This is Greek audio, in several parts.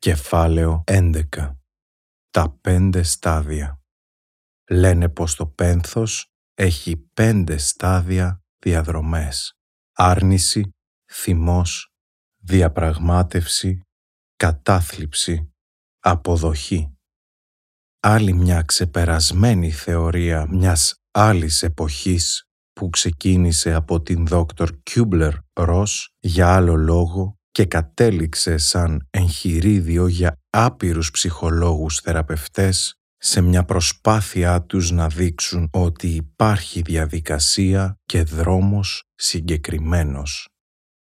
Κεφάλαιο 11 Τα πέντε στάδια Λένε πως το πένθος έχει πέντε στάδια διαδρομές. Άρνηση, θυμός, διαπραγμάτευση, κατάθλιψη, αποδοχή. Άλλη μια ξεπερασμένη θεωρία μιας άλλης εποχής που ξεκίνησε από την δόκτωρ Κιούμπλερ Ρος για άλλο λόγο και κατέληξε σαν εγχειρίδιο για άπειρους ψυχολόγους θεραπευτές σε μια προσπάθειά τους να δείξουν ότι υπάρχει διαδικασία και δρόμος συγκεκριμένος.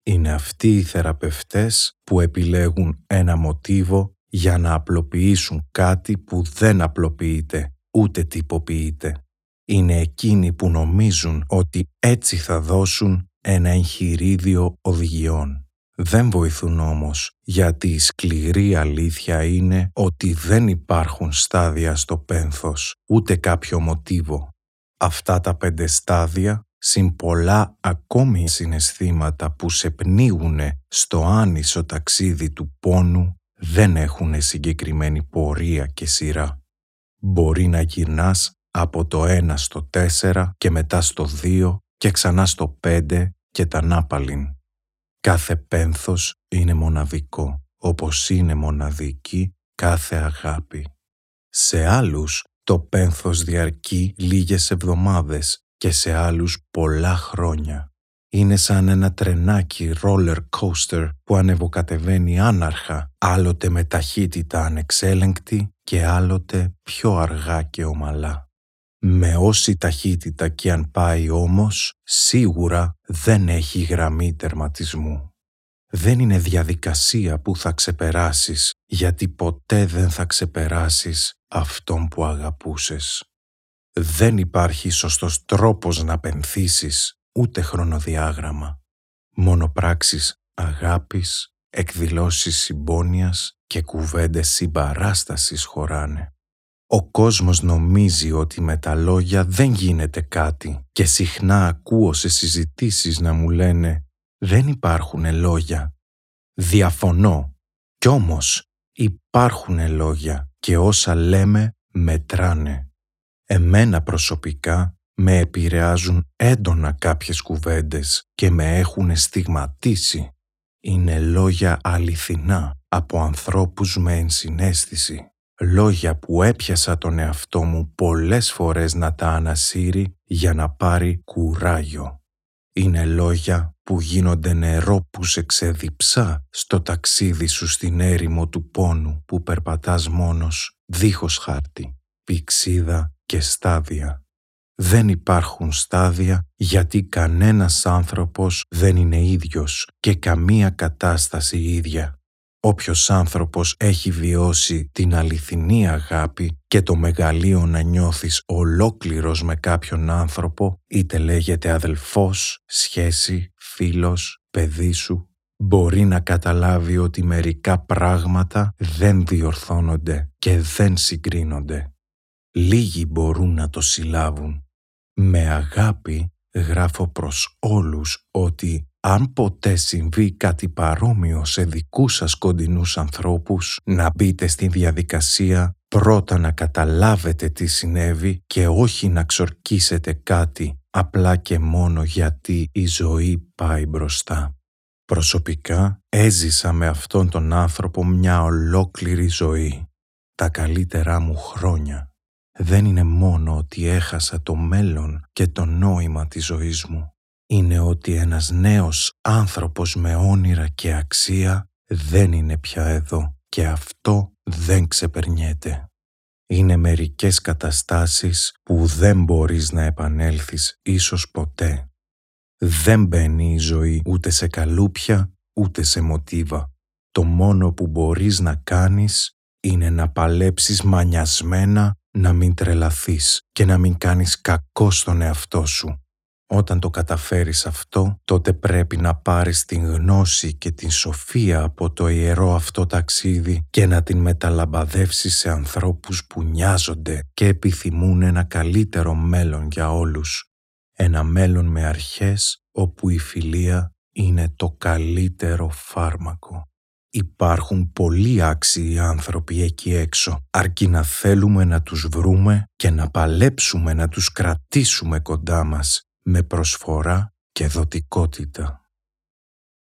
Είναι αυτοί οι θεραπευτές που επιλέγουν ένα μοτίβο για να απλοποιήσουν κάτι που δεν απλοποιείται ούτε τυποποιείται. Είναι εκείνοι που νομίζουν ότι έτσι θα δώσουν ένα εγχειρίδιο οδηγιών. Δεν βοηθούν όμως, γιατί η σκληρή αλήθεια είναι ότι δεν υπάρχουν στάδια στο πένθος, ούτε κάποιο μοτίβο. Αυτά τα πέντε στάδια, συν πολλά ακόμη συναισθήματα που σε πνίγουν στο άνισο ταξίδι του πόνου, δεν έχουν συγκεκριμένη πορεία και σειρά. Μπορεί να γυρνάς από το ένα στο τέσσερα και μετά στο δύο και ξανά στο πέντε και τα νάπαλιν. Κάθε πένθος είναι μοναδικό, όπως είναι μοναδική κάθε αγάπη. Σε άλλους το πένθος διαρκεί λίγες εβδομάδες και σε άλλους πολλά χρόνια. Είναι σαν ένα τρενάκι roller coaster που ανεβοκατεβαίνει άναρχα, άλλοτε με ταχύτητα ανεξέλεγκτη και άλλοτε πιο αργά και ομαλά. Με όση ταχύτητα και αν πάει όμως, σίγουρα δεν έχει γραμμή τερματισμού. Δεν είναι διαδικασία που θα ξεπεράσεις, γιατί ποτέ δεν θα ξεπεράσεις αυτόν που αγαπούσες. Δεν υπάρχει σωστός τρόπος να πενθήσεις, ούτε χρονοδιάγραμμα. Μόνο πράξεις αγάπης, εκδηλώσεις συμπόνιας και κουβέντες συμπαράστασης χωράνε. Ο κόσμος νομίζει ότι με τα λόγια δεν γίνεται κάτι και συχνά ακούω σε συζητήσεις να μου λένε «Δεν υπάρχουν λόγια». Διαφωνώ. Κι όμως υπάρχουν λόγια και όσα λέμε μετράνε. Εμένα προσωπικά με επηρεάζουν έντονα κάποιες κουβέντες και με έχουν στιγματίσει. Είναι λόγια αληθινά από ανθρώπους με ενσυναίσθηση λόγια που έπιασα τον εαυτό μου πολλές φορές να τα ανασύρει για να πάρει κουράγιο. Είναι λόγια που γίνονται νερό που σε ξεδιψά στο ταξίδι σου στην έρημο του πόνου που περπατάς μόνος, δίχως χάρτη, πηξίδα και στάδια. Δεν υπάρχουν στάδια γιατί κανένας άνθρωπος δεν είναι ίδιος και καμία κατάσταση ίδια. Όποιος άνθρωπος έχει βιώσει την αληθινή αγάπη και το μεγαλείο να νιώθεις ολόκληρος με κάποιον άνθρωπο, είτε λέγεται αδελφός, σχέση, φίλος, παιδί σου, μπορεί να καταλάβει ότι μερικά πράγματα δεν διορθώνονται και δεν συγκρίνονται. Λίγοι μπορούν να το συλλάβουν. Με αγάπη γράφω προς όλους ότι αν ποτέ συμβεί κάτι παρόμοιο σε δικούς σας κοντινούς ανθρώπους, να μπείτε στη διαδικασία πρώτα να καταλάβετε τι συνέβη και όχι να ξορκίσετε κάτι απλά και μόνο γιατί η ζωή πάει μπροστά. Προσωπικά έζησα με αυτόν τον άνθρωπο μια ολόκληρη ζωή, τα καλύτερά μου χρόνια. Δεν είναι μόνο ότι έχασα το μέλλον και το νόημα της ζωής μου είναι ότι ένας νέος άνθρωπος με όνειρα και αξία δεν είναι πια εδώ και αυτό δεν ξεπερνιέται. Είναι μερικές καταστάσεις που δεν μπορείς να επανέλθεις ίσως ποτέ. Δεν μπαίνει η ζωή ούτε σε καλούπια ούτε σε μοτίβα. Το μόνο που μπορείς να κάνεις είναι να παλέψεις μανιασμένα να μην τρελαθείς και να μην κάνεις κακό στον εαυτό σου όταν το καταφέρεις αυτό, τότε πρέπει να πάρεις την γνώση και την σοφία από το ιερό αυτό ταξίδι και να την μεταλαμπαδεύσεις σε ανθρώπους που νοιάζονται και επιθυμούν ένα καλύτερο μέλλον για όλους. Ένα μέλλον με αρχές όπου η φιλία είναι το καλύτερο φάρμακο. Υπάρχουν πολλοί άξιοι άνθρωποι εκεί έξω, αρκεί να θέλουμε να τους βρούμε και να παλέψουμε να τους κρατήσουμε κοντά μας με προσφορά και δοτικότητα.